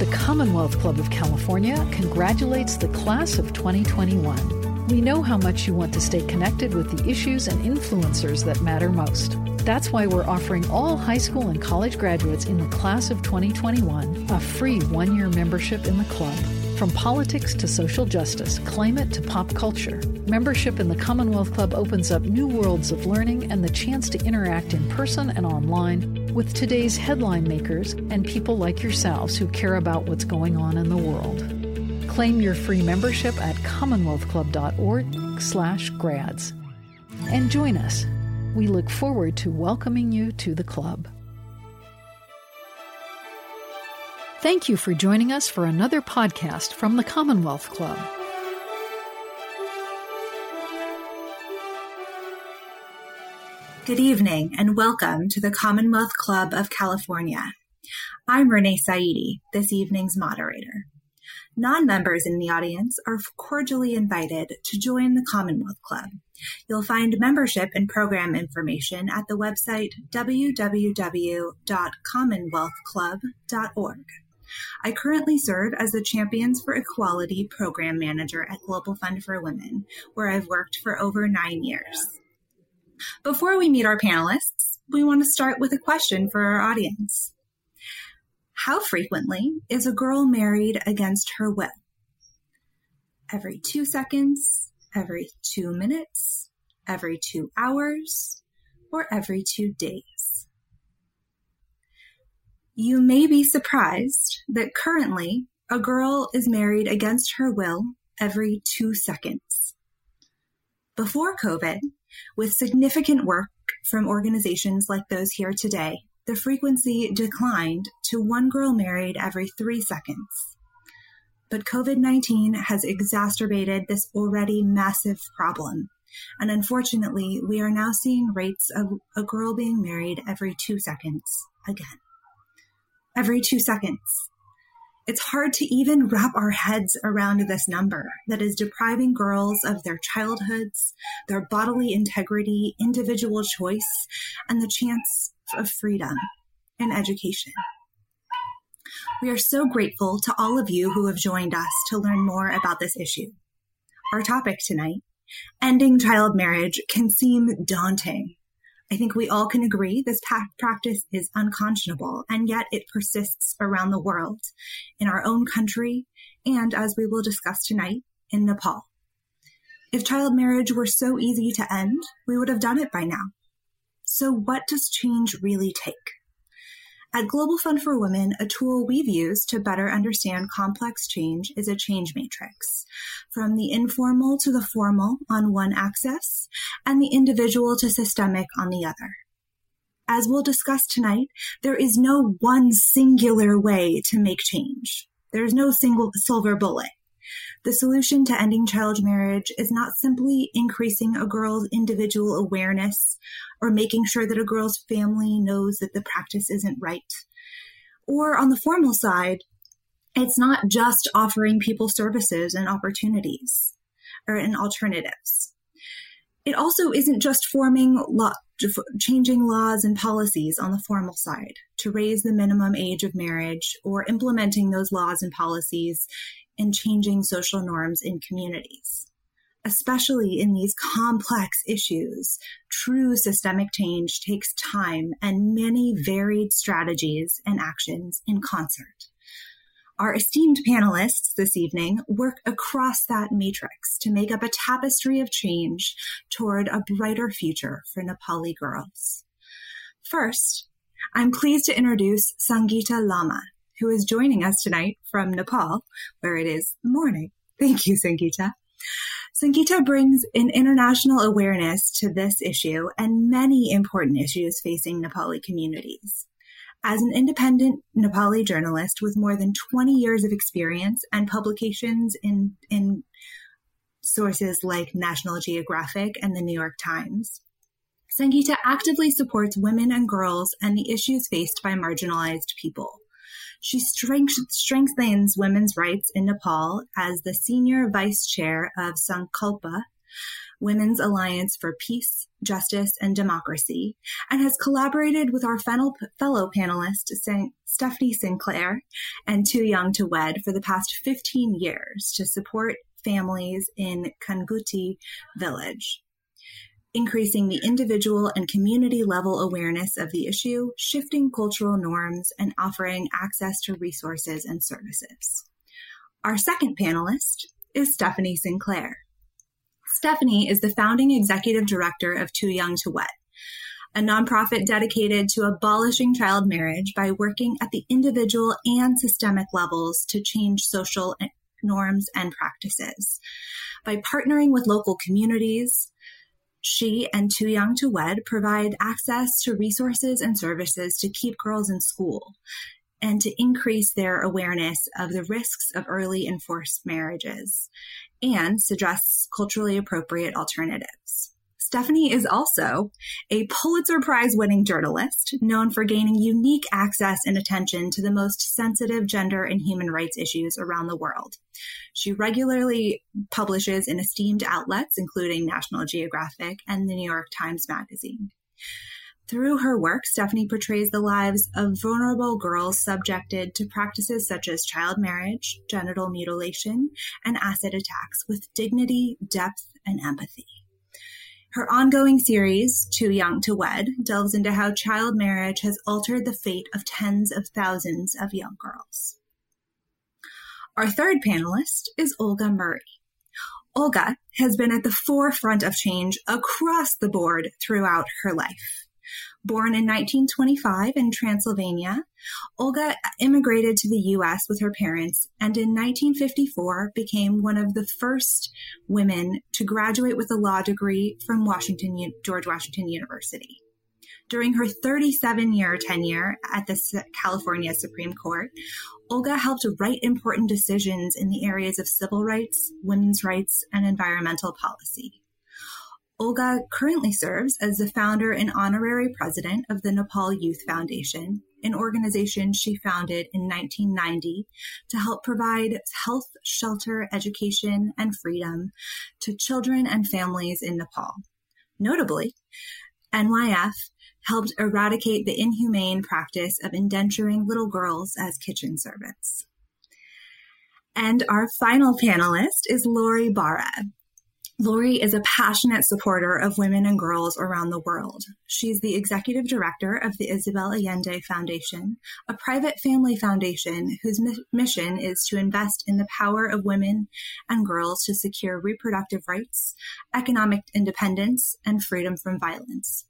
The Commonwealth Club of California congratulates the class of 2021. We know how much you want to stay connected with the issues and influencers that matter most. That's why we're offering all high school and college graduates in the class of 2021 a free one year membership in the club. From politics to social justice, climate to pop culture, membership in the Commonwealth Club opens up new worlds of learning and the chance to interact in person and online with today's headline makers and people like yourselves who care about what's going on in the world. Claim your free membership at commonwealthclub.org/grads and join us. We look forward to welcoming you to the club. Thank you for joining us for another podcast from the Commonwealth Club. Good evening and welcome to the Commonwealth Club of California. I'm Renee Saidi, this evening's moderator. Non members in the audience are cordially invited to join the Commonwealth Club. You'll find membership and program information at the website www.commonwealthclub.org. I currently serve as the Champions for Equality Program Manager at Global Fund for Women, where I've worked for over nine years. Before we meet our panelists, we want to start with a question for our audience. How frequently is a girl married against her will? Every two seconds, every two minutes, every two hours, or every two days? You may be surprised that currently a girl is married against her will every two seconds. Before COVID, with significant work from organizations like those here today, the frequency declined to one girl married every three seconds. But COVID 19 has exacerbated this already massive problem. And unfortunately, we are now seeing rates of a girl being married every two seconds again every two seconds. It's hard to even wrap our heads around this number that is depriving girls of their childhoods, their bodily integrity, individual choice, and the chance of freedom and education. We are so grateful to all of you who have joined us to learn more about this issue. Our topic tonight, ending child marriage, can seem daunting I think we all can agree this practice is unconscionable, and yet it persists around the world, in our own country, and as we will discuss tonight, in Nepal. If child marriage were so easy to end, we would have done it by now. So, what does change really take? At Global Fund for Women, a tool we've used to better understand complex change is a change matrix. From the informal to the formal on one axis, and the individual to systemic on the other. As we'll discuss tonight, there is no one singular way to make change. There is no single silver bullet. The solution to ending child marriage is not simply increasing a girl's individual awareness or making sure that a girl's family knows that the practice isn't right. Or on the formal side, it's not just offering people services and opportunities or and alternatives. It also isn't just forming law, changing laws and policies on the formal side to raise the minimum age of marriage or implementing those laws and policies and changing social norms in communities. Especially in these complex issues, true systemic change takes time and many varied strategies and actions in concert. Our esteemed panelists this evening work across that matrix to make up a tapestry of change toward a brighter future for Nepali girls. First, I'm pleased to introduce Sangeeta Lama, who is joining us tonight from Nepal, where it is morning. Thank you, Sangeeta. Sangeeta brings an international awareness to this issue and many important issues facing Nepali communities. As an independent Nepali journalist with more than 20 years of experience and publications in, in sources like National Geographic and the New York Times, Sangeeta actively supports women and girls and the issues faced by marginalized people. She strengthens women's rights in Nepal as the senior vice chair of Sankalpa, Women's Alliance for Peace, justice, and democracy, and has collaborated with our fellow, fellow panelist, Stephanie Sinclair, and Too Young to Wed for the past 15 years to support families in Kanguti village increasing the individual and community level awareness of the issue, shifting cultural norms, and offering access to resources and services. Our second panelist is Stephanie Sinclair. Stephanie is the founding executive director of Too Young to Wed, a nonprofit dedicated to abolishing child marriage by working at the individual and systemic levels to change social norms and practices. By partnering with local communities, she and Too Young to Wed provide access to resources and services to keep girls in school and to increase their awareness of the risks of early and forced marriages and suggests culturally appropriate alternatives. Stephanie is also a Pulitzer Prize winning journalist known for gaining unique access and attention to the most sensitive gender and human rights issues around the world. She regularly publishes in esteemed outlets, including National Geographic and the New York Times Magazine. Through her work, Stephanie portrays the lives of vulnerable girls subjected to practices such as child marriage, genital mutilation, and acid attacks with dignity, depth, and empathy. Her ongoing series, Too Young to Wed, delves into how child marriage has altered the fate of tens of thousands of young girls. Our third panelist is Olga Murray. Olga has been at the forefront of change across the board throughout her life. Born in 1925 in Transylvania, Olga immigrated to the U.S. with her parents and in 1954 became one of the first women to graduate with a law degree from Washington, George Washington University. During her 37 year tenure at the California Supreme Court, Olga helped write important decisions in the areas of civil rights, women's rights, and environmental policy. Olga currently serves as the founder and honorary president of the Nepal Youth Foundation, an organization she founded in 1990 to help provide health, shelter, education, and freedom to children and families in Nepal. Notably, NYF helped eradicate the inhumane practice of indenturing little girls as kitchen servants. And our final panelist is Lori Barra, Lori is a passionate supporter of women and girls around the world. She's the executive director of the Isabel Allende Foundation, a private family foundation whose mi- mission is to invest in the power of women and girls to secure reproductive rights, economic independence, and freedom from violence.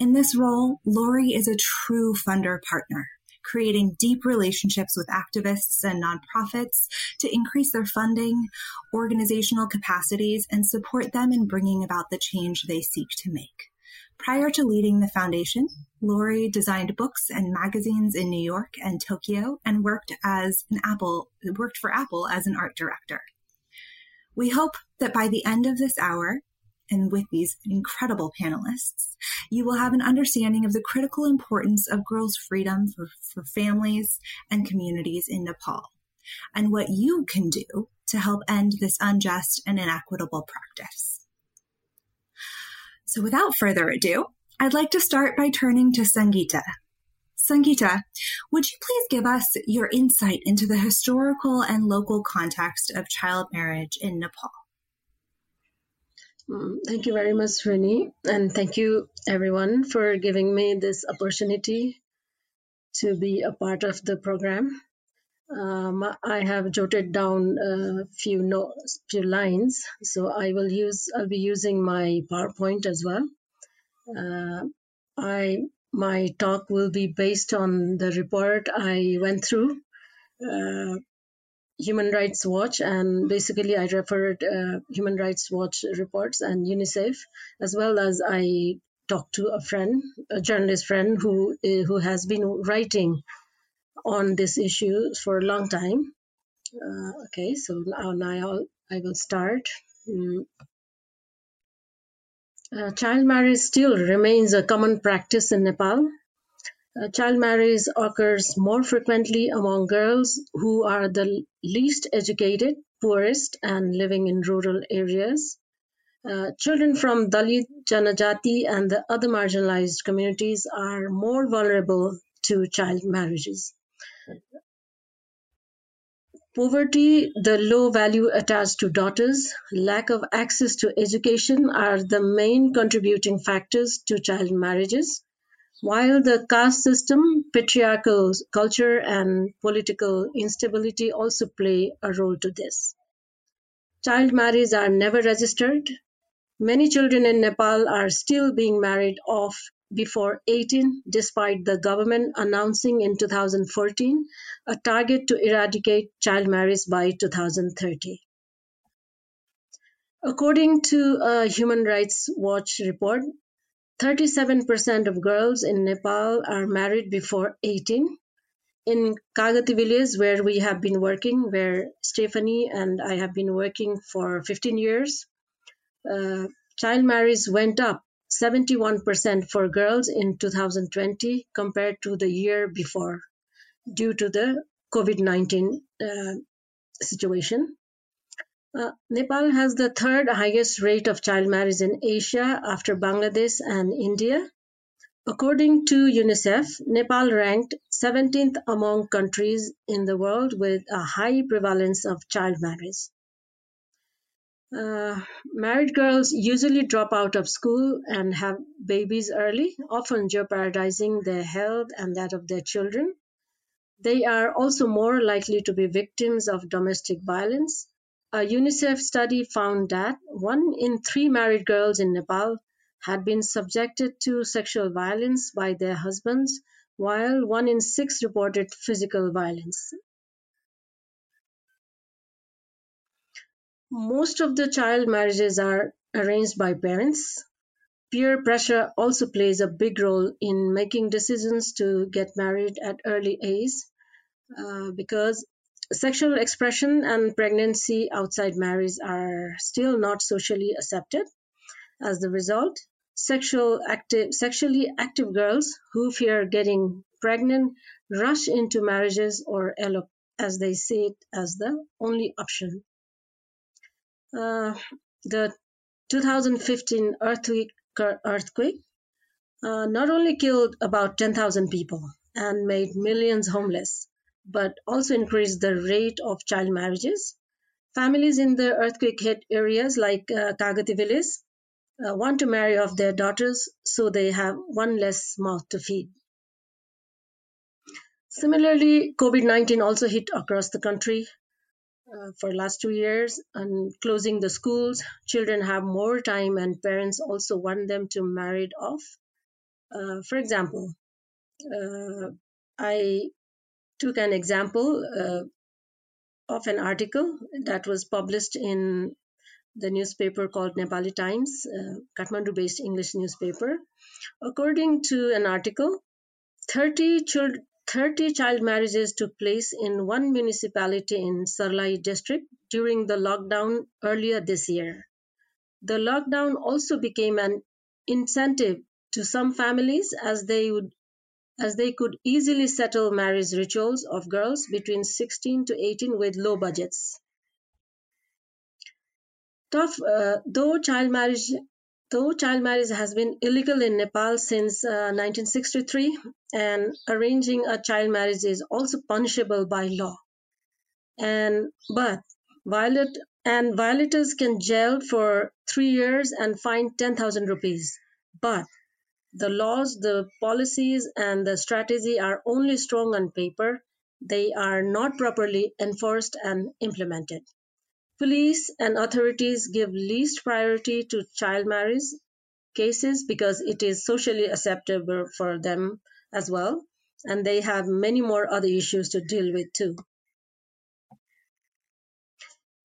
In this role, Lori is a true funder partner creating deep relationships with activists and nonprofits to increase their funding, organizational capacities, and support them in bringing about the change they seek to make. Prior to leading the foundation, Lori designed books and magazines in New York and Tokyo and worked as an Apple worked for Apple as an art director. We hope that by the end of this hour, and with these incredible panelists, you will have an understanding of the critical importance of girls' freedom for, for families and communities in Nepal, and what you can do to help end this unjust and inequitable practice. So without further ado, I'd like to start by turning to Sangeeta. Sangeeta, would you please give us your insight into the historical and local context of child marriage in Nepal? Mm, thank you very much, Rennie, and thank you everyone for giving me this opportunity to be a part of the program. Um, I have jotted down a few notes, few lines, so I will use I'll be using my PowerPoint as well. Uh, I my talk will be based on the report I went through uh, Human Rights Watch, and basically I referred uh, Human Rights Watch reports and UNICEF, as well as I talked to a friend, a journalist friend who uh, who has been writing on this issue for a long time. Uh, okay, so now, now I will start. Mm. Uh, child marriage still remains a common practice in Nepal. Uh, child marriage occurs more frequently among girls who are the least educated, poorest, and living in rural areas. Uh, children from Dalit, Janajati, and the other marginalized communities are more vulnerable to child marriages. Poverty, the low value attached to daughters, lack of access to education are the main contributing factors to child marriages, while the caste system, patriarchal culture, and political instability also play a role to this. Child marriages are never registered. Many children in Nepal are still being married off before 18, despite the government announcing in 2014 a target to eradicate child marriage by 2030. According to a Human Rights Watch report, 37% of girls in Nepal are married before 18. In Kagati village, where we have been working, where Stephanie and I have been working for 15 years, uh, child marriage went up 71% for girls in 2020 compared to the year before due to the COVID-19 uh, situation. Uh, Nepal has the third highest rate of child marriage in Asia after Bangladesh and India. According to UNICEF, Nepal ranked 17th among countries in the world with a high prevalence of child marriage. Uh, married girls usually drop out of school and have babies early, often jeopardizing their health and that of their children. They are also more likely to be victims of domestic violence. A UNICEF study found that one in three married girls in Nepal had been subjected to sexual violence by their husbands, while one in six reported physical violence. Most of the child marriages are arranged by parents. Peer pressure also plays a big role in making decisions to get married at early age uh, because sexual expression and pregnancy outside marriage are still not socially accepted. As the result, sexual active, sexually active girls who fear getting pregnant rush into marriages or elope as they see it as the only option. Uh, the 2015 earthquake, earthquake uh, not only killed about 10,000 people and made millions homeless, but also increased the rate of child marriages. Families in the earthquake hit areas like uh, Kagati village uh, want to marry off their daughters so they have one less mouth to feed. Similarly, COVID 19 also hit across the country, uh, for last two years and closing the schools children have more time and parents also want them to marry off uh, for example uh, i took an example uh, of an article that was published in the newspaper called nepali times kathmandu based english newspaper according to an article 30 children 30 child marriages took place in one municipality in Sarlahi district during the lockdown earlier this year. The lockdown also became an incentive to some families as they would as they could easily settle marriage rituals of girls between 16 to 18 with low budgets. Tough, uh, though child marriage Though child marriage has been illegal in Nepal since uh, 1963, and arranging a child marriage is also punishable by law. And but violat and violators can jail for three years and fine 10,000 rupees. But the laws, the policies, and the strategy are only strong on paper. They are not properly enforced and implemented. Police and authorities give least priority to child marriage cases because it is socially acceptable for them as well, and they have many more other issues to deal with too.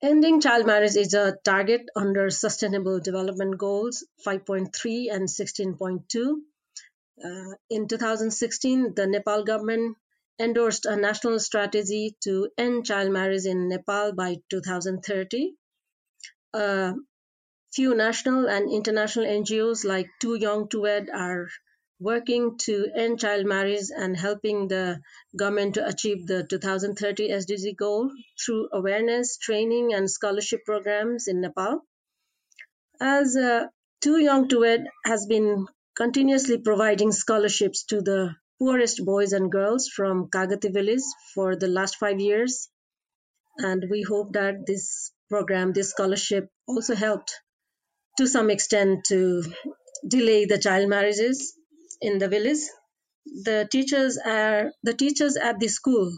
Ending child marriage is a target under Sustainable Development Goals 5.3 and 16.2. Uh, in 2016, the Nepal government endorsed a national strategy to end child marriage in Nepal by 2030. A few national and international NGOs like Too Young to Wed are working to end child marriage and helping the government to achieve the 2030 SDG goal through awareness, training, and scholarship programs in Nepal. as uh, Too Young to Wed has been continuously providing scholarships to the poorest boys and girls from Kagati village for the last five years. And we hope that this program, this scholarship also helped to some extent to delay the child marriages in the village. The teachers are the teachers at the school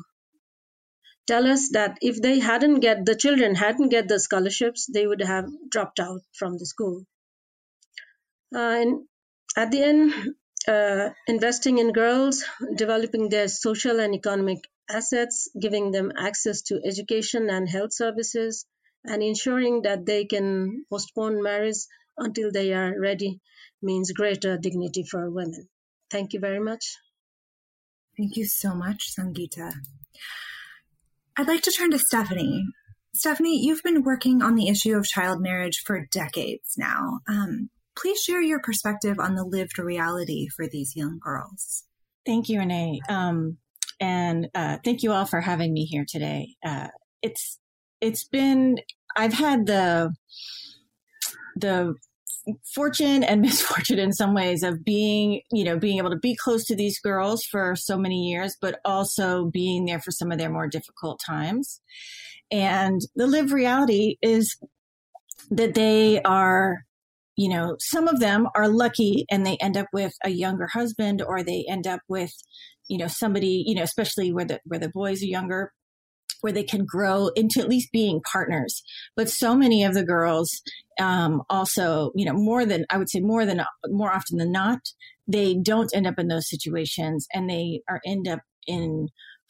tell us that if they hadn't get the children hadn't get the scholarships, they would have dropped out from the school. Uh, and at the end, uh, investing in girls, developing their social and economic assets, giving them access to education and health services, and ensuring that they can postpone marriage until they are ready means greater dignity for women. Thank you very much. Thank you so much, Sangeeta. I'd like to turn to Stephanie. Stephanie, you've been working on the issue of child marriage for decades now. Um, please share your perspective on the lived reality for these young girls. Thank you, Renee. Um, and uh, thank you all for having me here today. Uh, it's it's been I've had the the fortune and misfortune in some ways of being, you know, being able to be close to these girls for so many years, but also being there for some of their more difficult times. And the live reality is that they are, you know, some of them are lucky and they end up with a younger husband or they end up with, you know, somebody, you know, especially where the, where the boys are younger, where they can grow into at least being partners. But so many of the girls, um, also, you know, more than I would say more than more often than not, they don't end up in those situations and they are end up in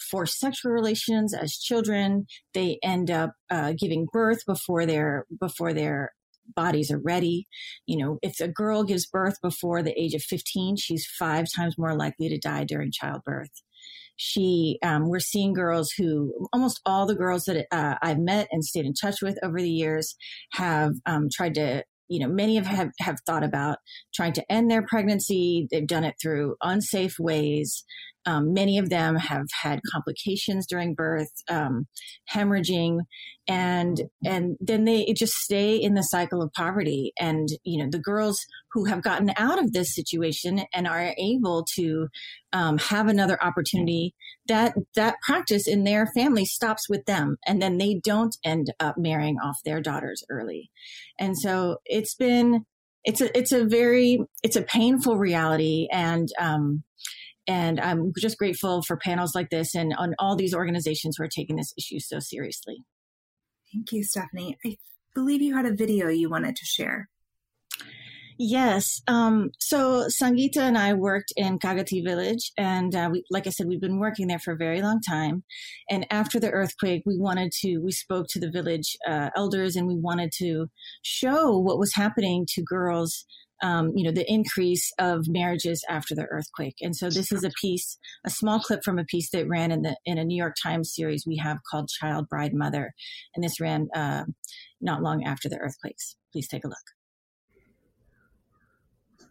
forced sexual relations as children. They end up uh, giving birth before their before their bodies are ready. You know, if a girl gives birth before the age of 15, she's five times more likely to die during childbirth she um, we're seeing girls who almost all the girls that uh, i've met and stayed in touch with over the years have um, tried to you know many have, have have thought about trying to end their pregnancy. They've done it through unsafe ways um, many of them have had complications during birth, um, hemorrhaging, and and then they just stay in the cycle of poverty. And you know, the girls who have gotten out of this situation and are able to um, have another opportunity, that that practice in their family stops with them, and then they don't end up marrying off their daughters early. And so it's been it's a it's a very it's a painful reality and um and I'm just grateful for panels like this and on all these organizations who are taking this issue so seriously. Thank you, Stephanie. I believe you had a video you wanted to share. Yes. Um, so Sangeeta and I worked in Kagati village, and uh, we, like I said, we've been working there for a very long time. And after the earthquake, we wanted to, we spoke to the village uh, elders, and we wanted to show what was happening to girls um, you know, the increase of marriages after the earthquake. And so this is a piece, a small clip from a piece that ran in the in a New York Times series we have called Child Bride Mother, and this ran uh, not long after the earthquakes. Please take a look.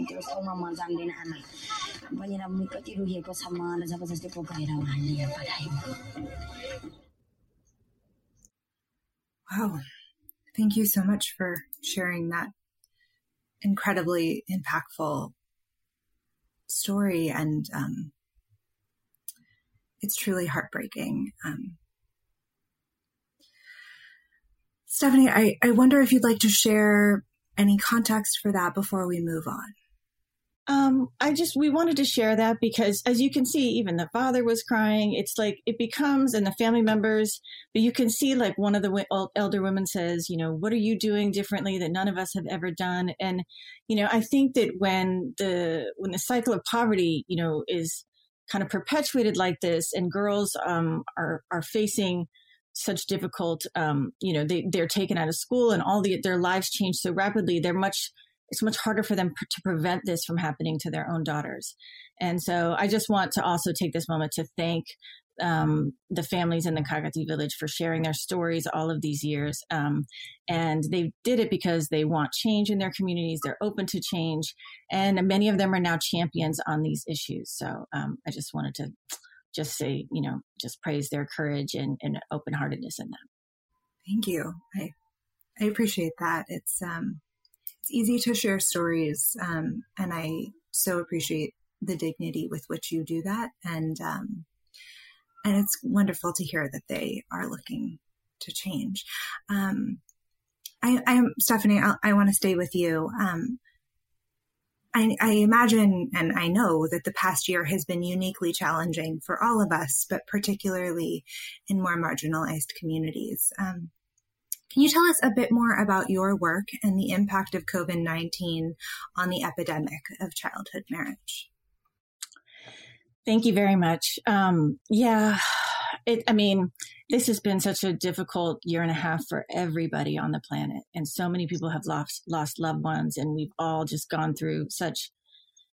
जान्दैन म त्यो ठाउँमा म जान्दैन आमा भनेर म कति रुखेको छ मलाई जबरजस्ती पकाएर उहाँले यहाँ पठायो Wow. Thank you so much for sharing that incredibly impactful story. And um, it's truly heartbreaking. Um, Stephanie, I, I wonder if you'd like to share any context for that before we move on. Um, I just we wanted to share that because, as you can see, even the father was crying. It's like it becomes, and the family members. But you can see, like one of the elder women says, you know, what are you doing differently that none of us have ever done? And you know, I think that when the when the cycle of poverty, you know, is kind of perpetuated like this, and girls um, are are facing such difficult, um, you know, they they're taken out of school, and all the their lives change so rapidly. They're much it's much harder for them to prevent this from happening to their own daughters. And so I just want to also take this moment to thank um, the families in the Kagati village for sharing their stories all of these years. Um, and they did it because they want change in their communities. They're open to change. And many of them are now champions on these issues. So um, I just wanted to just say, you know, just praise their courage and, and open heartedness in them. Thank you. I, I appreciate that. It's, um, it's easy to share stories, um, and I so appreciate the dignity with which you do that, and um, and it's wonderful to hear that they are looking to change. Um, I, I'm Stephanie. I, I want to stay with you. Um, I, I, imagine and I know that the past year has been uniquely challenging for all of us, but particularly in more marginalized communities. Um, can you tell us a bit more about your work and the impact of COVID 19 on the epidemic of childhood marriage? Thank you very much. Um, yeah, it, I mean, this has been such a difficult year and a half for everybody on the planet. And so many people have lost, lost loved ones, and we've all just gone through such,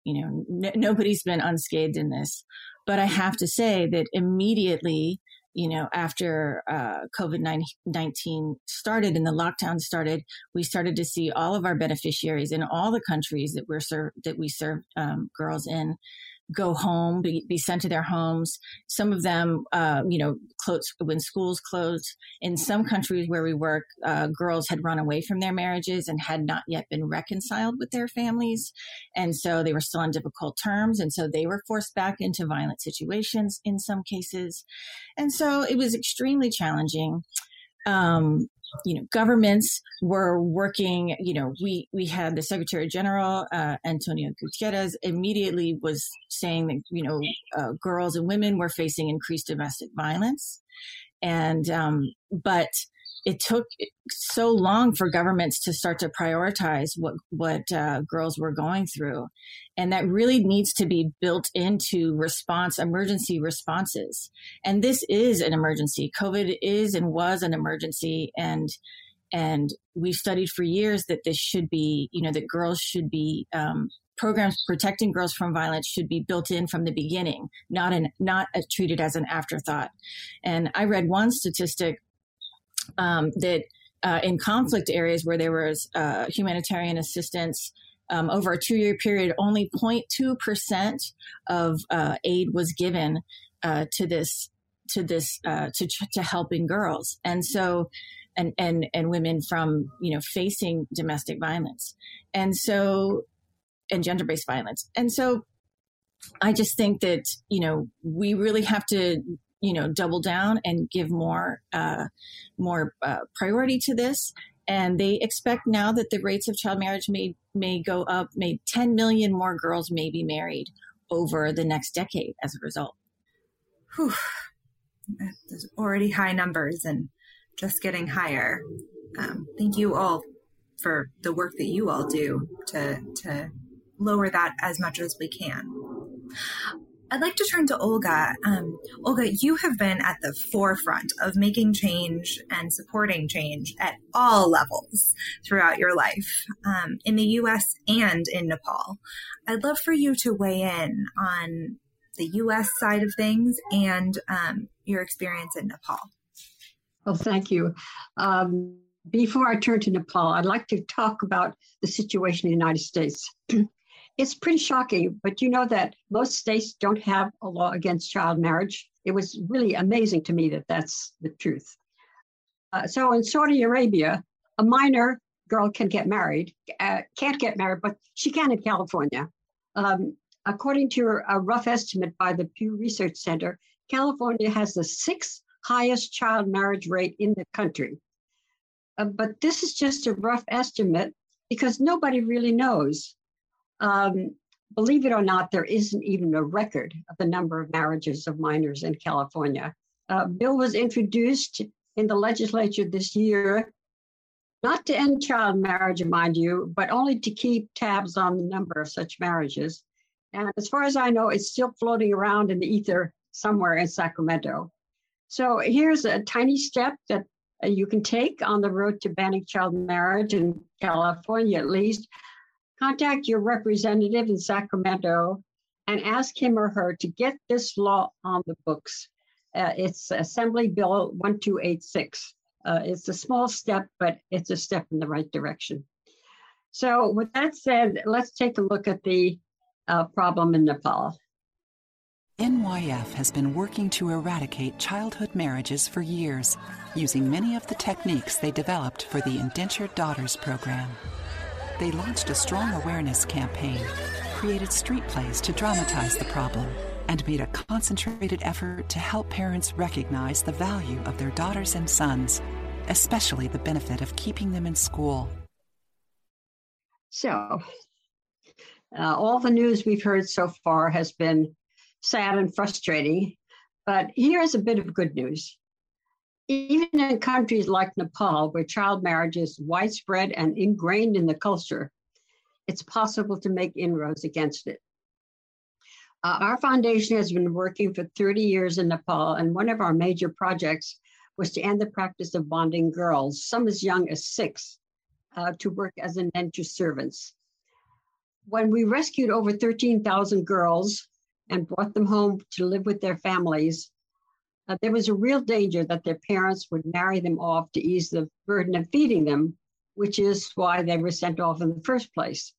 you know, n- nobody's been unscathed in this. But I have to say that immediately, you know, after uh, COVID 19 started and the lockdown started, we started to see all of our beneficiaries in all the countries that we're served, that we serve um, girls in go home, be, be sent to their homes. Some of them, uh, you know, close, when schools closed. In some countries where we work, uh, girls had run away from their marriages and had not yet been reconciled with their families. And so they were still on difficult terms. And so they were forced back into violent situations in some cases. And so it was extremely challenging. Um, you know, governments were working, you know, we, we had the Secretary General, uh, Antonio Guterres immediately was saying that, you know, uh, girls and women were facing increased domestic violence. And, um, but it took so long for governments to start to prioritize what what uh, girls were going through, and that really needs to be built into response emergency responses. And this is an emergency. COVID is and was an emergency, and and we've studied for years that this should be, you know, that girls should be um, programs protecting girls from violence should be built in from the beginning, not an not treated as an afterthought. And I read one statistic um, that uh, in conflict areas where there was uh, humanitarian assistance um, over a two year period, only 0.2% of uh, aid was given uh, to this to this uh, to to helping girls, and so and and and women from you know facing domestic violence, and so and gender based violence, and so I just think that you know we really have to you know double down and give more uh, more uh, priority to this. And they expect now that the rates of child marriage may may go up may 10 million more girls may be married over the next decade as a result. Whew. there's already high numbers and just getting higher. Um, thank you all for the work that you all do to to lower that as much as we can I'd like to turn to Olga. Um, Olga, you have been at the forefront of making change and supporting change at all levels throughout your life um, in the US and in Nepal. I'd love for you to weigh in on the US side of things and um, your experience in Nepal. Well, thank you. Um, before I turn to Nepal, I'd like to talk about the situation in the United States. it's pretty shocking, but you know that most states don't have a law against child marriage. It was really amazing to me that that's the truth. Uh, so in Saudi Arabia, a minor girl can get married, uh, can't get married, but she can in California. Um, according to a rough estimate by the Pew Research Center, California has the sixth highest child marriage rate in the country. Uh, but this is just a rough estimate because nobody really knows. Um, believe it or not, there isn't even a record of the number of marriages of minors in California. A bill was introduced in the legislature this year, not to end child marriage, mind you, but only to keep tabs on the number of such marriages. And as far as I know, it's still floating around in the ether somewhere in Sacramento. So here's a tiny step that uh, you can take on the road to banning child marriage in California, at least contact your representative in Sacramento and ask him or her to get this law on the books. Uh, it's Assembly Bill 1286. Uh, it's a small step, but it's a step in the right direction. So, with that said, let's take a look at the uh, problem in Nepal. NYF has been working to eradicate childhood marriages for years, using many of the techniques they developed for the Indentured Daughters program they launched a strong awareness campaign, created street plays to dramatize the problem, and made a concentrated effort to help parents recognize the value of their daughters and sons, especially the benefit of keeping them in school. So, uh, all the news we've heard so far has been sad and frustrating, but here's a bit of good news even in countries like Nepal, where child marriage is widespread and ingrained in the culture, it's possible to make inroads against it. Uh, our foundation has been working for 30 years in Nepal, and one of our major projects was to end the practice of bonding girls, some as young as six, uh, to work as indentured servants. When we rescued over 13,000 girls and brought them home to live with their families, there was a real danger that their parents would marry them off to ease the burden of feeding them, which is why they were sent off in the first place.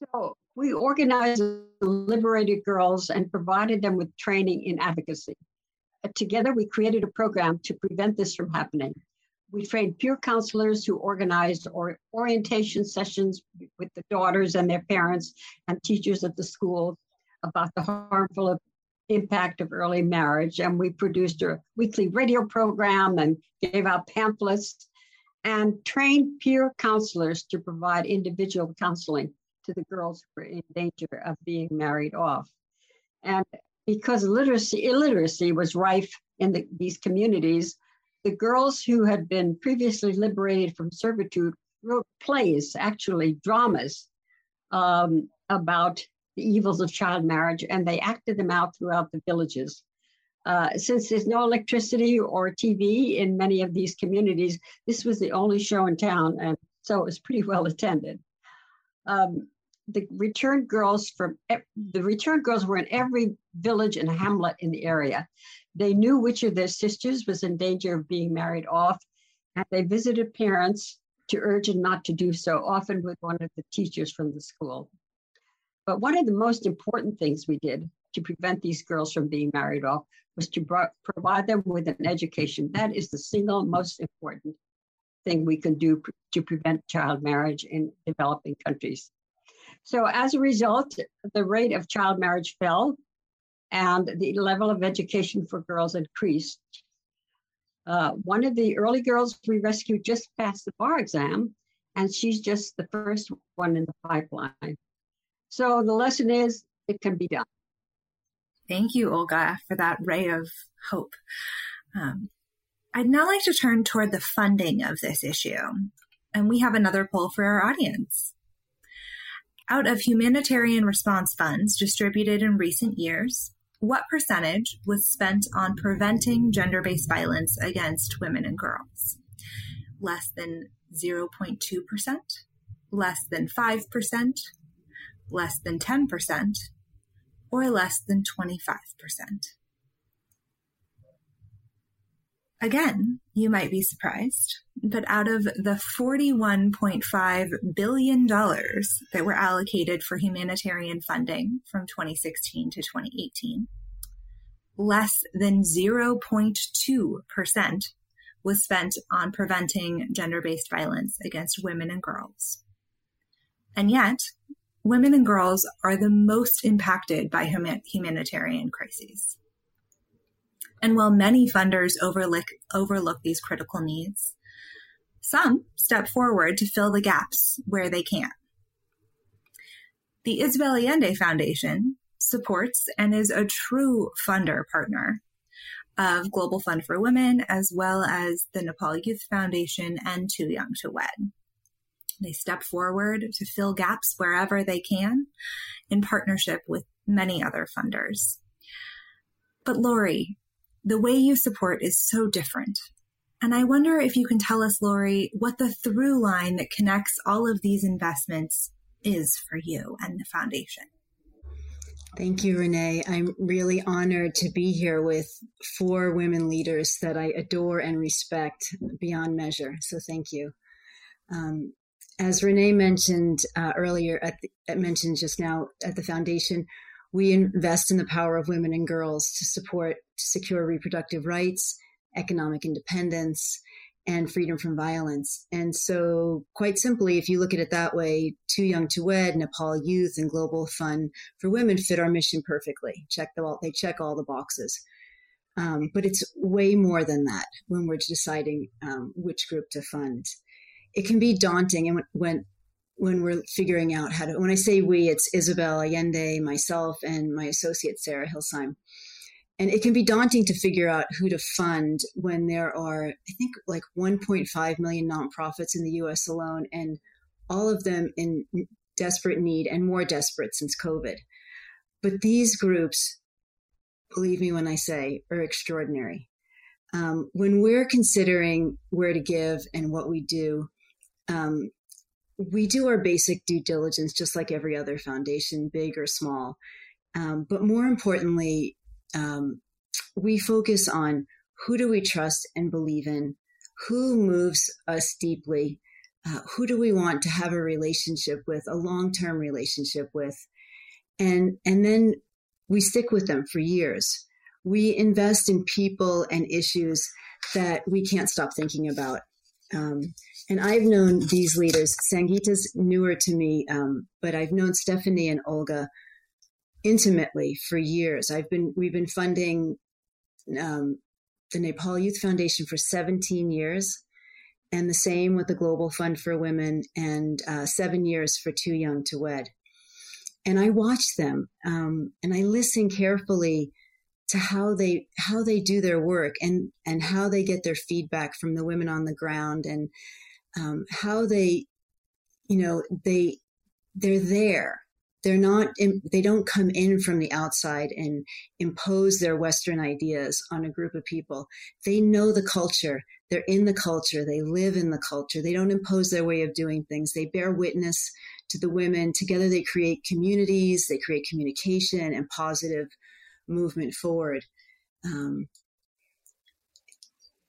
So we organized liberated girls and provided them with training in advocacy. Uh, together, we created a program to prevent this from happening. We trained peer counselors who organized or orientation sessions with the daughters and their parents and teachers at the school about the harmful impact of early marriage. And we produced a weekly radio program and gave out pamphlets and trained peer counselors to provide individual counseling to the girls who were in danger of being married off. And because literacy, illiteracy was rife in the, these communities, the girls who had been previously liberated from servitude wrote plays, actually dramas, um, about the evils of child marriage, and they acted them out throughout the villages. Uh, since there's no electricity or TV in many of these communities, this was the only show in town, and so it was pretty well attended. Um, the returned girls from the returned girls were in every village and hamlet in the area. They knew which of their sisters was in danger of being married off, and they visited parents to urge them not to do so, often with one of the teachers from the school. But one of the most important things we did to prevent these girls from being married off was to pro- provide them with an education. That is the single most important thing we can do pr- to prevent child marriage in developing countries. So, as a result, the rate of child marriage fell and the level of education for girls increased. Uh, one of the early girls we rescued just passed the bar exam, and she's just the first one in the pipeline. So the lesson is it can be done. Thank you, Olga, for that ray of hope. Um, I'd now like to turn toward the funding of this issue. And we have another poll for our audience. Out of humanitarian response funds distributed in recent years, what percentage was spent on preventing gender based violence against women and girls? Less than 0.2%, less than 5%, less than 10%, or less than 25%. Again, you might be surprised, but out of the $41.5 billion that were allocated for humanitarian funding from 2016 to 2018, less than 0.2% was spent on preventing gender based violence against women and girls. And yet, women and girls are the most impacted by humanitarian crises. And while many funders overlook, overlook these critical needs, some step forward to fill the gaps where they can. The Isabel Allende Foundation supports and is a true funder partner of Global Fund for Women, as well as the Nepal Youth Foundation and Too Young to Wed. They step forward to fill gaps wherever they can in partnership with many other funders. But Lori, the way you support is so different. And I wonder if you can tell us, Lori, what the through line that connects all of these investments is for you and the foundation. Thank you, Renee. I'm really honored to be here with four women leaders that I adore and respect beyond measure. So thank you. Um, as Renee mentioned uh, earlier, at the, mentioned just now at the foundation, we invest in the power of women and girls to support secure reproductive rights, economic independence, and freedom from violence. And so, quite simply, if you look at it that way, Too Young to Wed, Nepal Youth, and Global Fund for Women fit our mission perfectly. Check the they check all the boxes. Um, but it's way more than that when we're deciding um, which group to fund. It can be daunting, and when, when we're figuring out how to when i say we it's isabel allende myself and my associate sarah hilsheim and it can be daunting to figure out who to fund when there are i think like 1.5 million nonprofits in the us alone and all of them in desperate need and more desperate since covid. But these groups believe me when i say are extraordinary. Um, when we're considering where to give and what we do um, we do our basic due diligence just like every other foundation, big or small. Um, but more importantly, um, we focus on who do we trust and believe in, who moves us deeply, uh, who do we want to have a relationship with, a long term relationship with, and and then we stick with them for years. We invest in people and issues that we can't stop thinking about. Um, and I've known these leaders. Sangeeta's newer to me, um, but I've known Stephanie and Olga intimately for years. I've been we've been funding um, the Nepal Youth Foundation for 17 years, and the same with the Global Fund for Women, and uh, seven years for Too Young to Wed. And I watch them, um, and I listen carefully to how they how they do their work and and how they get their feedback from the women on the ground and um, how they, you know, they they're there. They're not. They don't come in from the outside and impose their Western ideas on a group of people. They know the culture. They're in the culture. They live in the culture. They don't impose their way of doing things. They bear witness to the women. Together, they create communities. They create communication and positive movement forward. Um,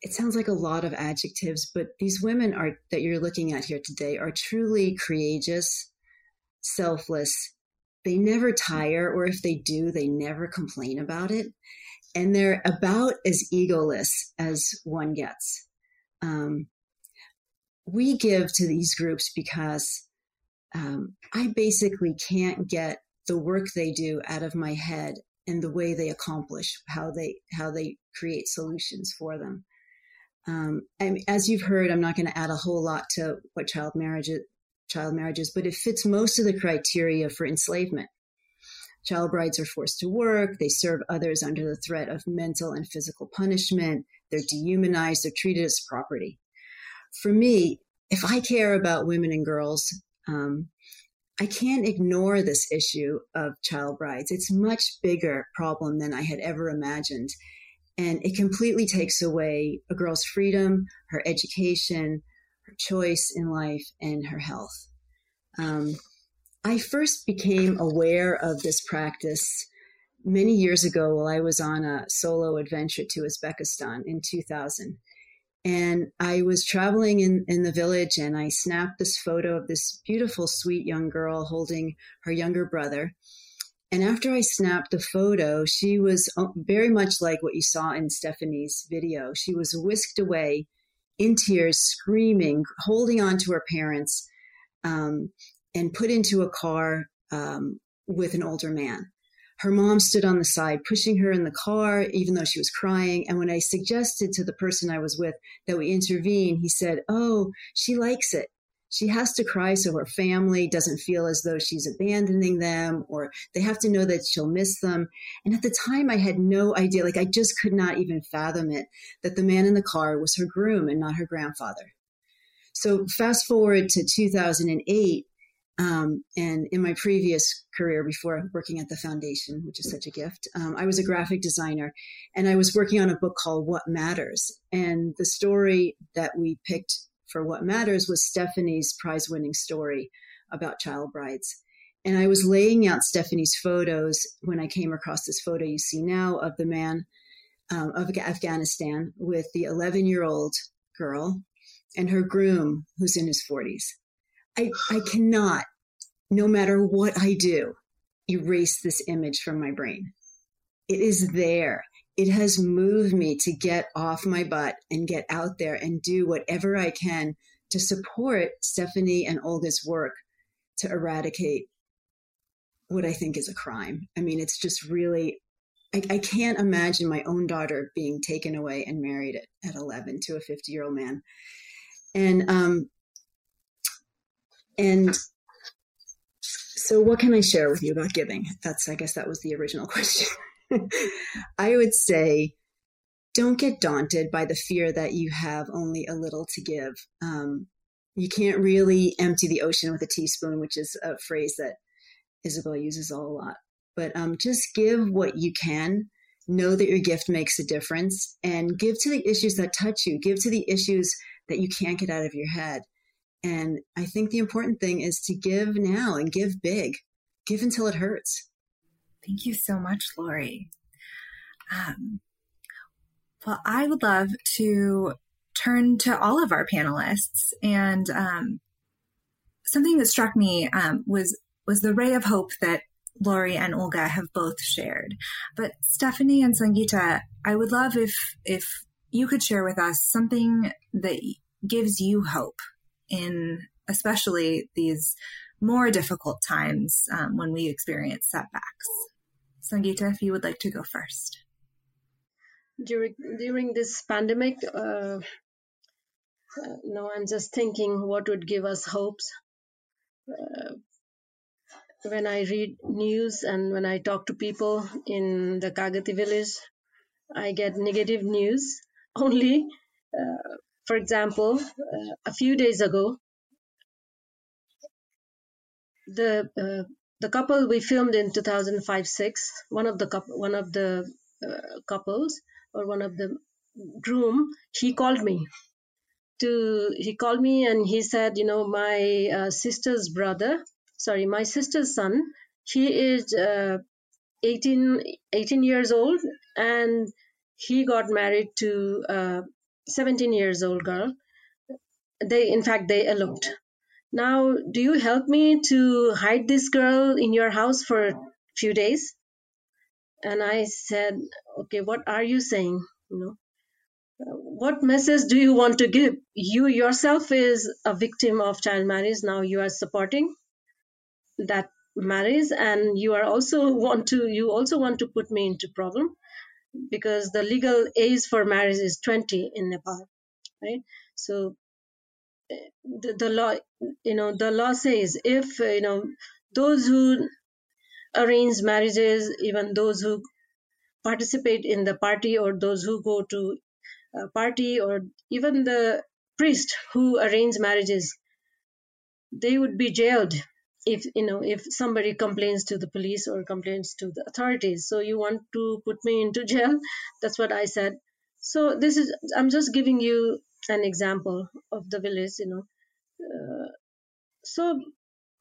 it sounds like a lot of adjectives, but these women are that you're looking at here today are truly courageous, selfless. They never tire, or if they do, they never complain about it. And they're about as egoless as one gets. Um, we give to these groups because um, I basically can't get the work they do out of my head and the way they accomplish how they how they create solutions for them. Um, and as you've heard, I'm not going to add a whole lot to what child marriage child marriages, but it fits most of the criteria for enslavement. Child brides are forced to work. They serve others under the threat of mental and physical punishment. They're dehumanized. They're treated as property. For me, if I care about women and girls, um, I can't ignore this issue of child brides. It's much bigger problem than I had ever imagined. And it completely takes away a girl's freedom, her education, her choice in life, and her health. Um, I first became aware of this practice many years ago while I was on a solo adventure to Uzbekistan in 2000. And I was traveling in, in the village and I snapped this photo of this beautiful, sweet young girl holding her younger brother. And after I snapped the photo, she was uh, very much like what you saw in Stephanie's video. She was whisked away in tears, screaming, holding on to her parents, um, and put into a car um, with an older man her mom stood on the side, pushing her in the car, even though she was crying. And when I suggested to the person I was with that we intervene, he said, Oh, she likes it. She has to cry so her family doesn't feel as though she's abandoning them or they have to know that she'll miss them. And at the time, I had no idea, like, I just could not even fathom it that the man in the car was her groom and not her grandfather. So, fast forward to 2008, um, and in my previous career, before working at the foundation, which is such a gift, um, I was a graphic designer and I was working on a book called What Matters. And the story that we picked for What Matters was Stephanie's prize winning story about child brides. And I was laying out Stephanie's photos when I came across this photo you see now of the man um, of Afghanistan with the 11 year old girl and her groom who's in his 40s. I, I cannot, no matter what I do, erase this image from my brain. It is there. It has moved me to get off my butt and get out there and do whatever I can to support Stephanie and Olga's work to eradicate what I think is a crime. I mean, it's just really, I, I can't imagine my own daughter being taken away and married at, at 11 to a 50 year old man. And um, and so, what can I share with you about giving? That's, I guess, that was the original question. I would say, don't get daunted by the fear that you have only a little to give. Um, you can't really empty the ocean with a teaspoon, which is a phrase that Isabel uses a lot. But um, just give what you can. Know that your gift makes a difference and give to the issues that touch you. Give to the issues that you can't get out of your head. And I think the important thing is to give now and give big, give until it hurts. Thank you so much, Lori. Um, well, I would love to turn to all of our panelists, and um, something that struck me um, was was the ray of hope that Lori and Olga have both shared. But Stephanie and Sangeeta, I would love if if you could share with us something that gives you hope in especially these more difficult times um, when we experience setbacks. Sangeeta, if you would like to go first. During during this pandemic, uh, uh, no, I'm just thinking what would give us hopes. Uh, when I read news and when I talk to people in the Kagati village, I get negative news only. Uh, for example, uh, a few days ago, the uh, the couple we filmed in 2005-6, one of the couple, one of the uh, couples or one of the groom, he called me to he called me and he said, you know, my uh, sister's brother, sorry, my sister's son, he is uh, 18, 18 years old and he got married to a 17 years old girl. They, in fact, they eloped. Now, do you help me to hide this girl in your house for a few days? And I said, okay, what are you saying? You know, uh, what message do you want to give? You yourself is a victim of child marriage. Now you are supporting that marriage, and you are also want to you also want to put me into problem because the legal age for marriage is 20 in Nepal, right? So the, the law, you know, the law says if, uh, you know, those who arrange marriages, even those who participate in the party or those who go to a party or even the priest who arrange marriages, they would be jailed if you know if somebody complains to the police or complains to the authorities. So you want to put me into jail? That's what i said. So this is i'm just giving you an example of the village you know. Uh, so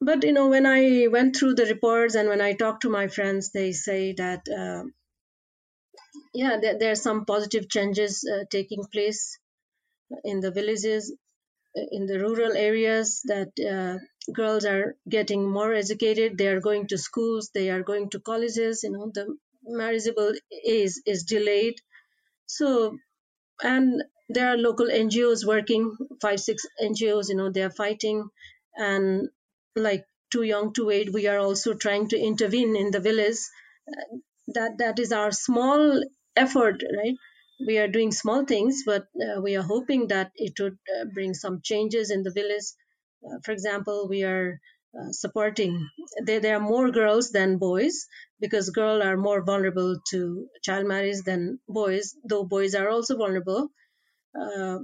but you know when i went through the reports and when i talked to my friends they say that uh, yeah there, there, are some positive changes uh, taking place in the villages in the rural areas that uh, girls are getting more educated. They are going to schools they are going to colleges you know the marriageable age is delayed. So and there are local ngos working five six ngos you know they are fighting. And like too young to wed we are also trying to intervene in the village. That that is our small effort right? We are doing small things but uh, we are hoping that it would uh, bring some changes in the village. Uh, for example we are uh, supporting there, there are more girls than boys because girls are more vulnerable to child marriage than boys though boys are also vulnerable uh,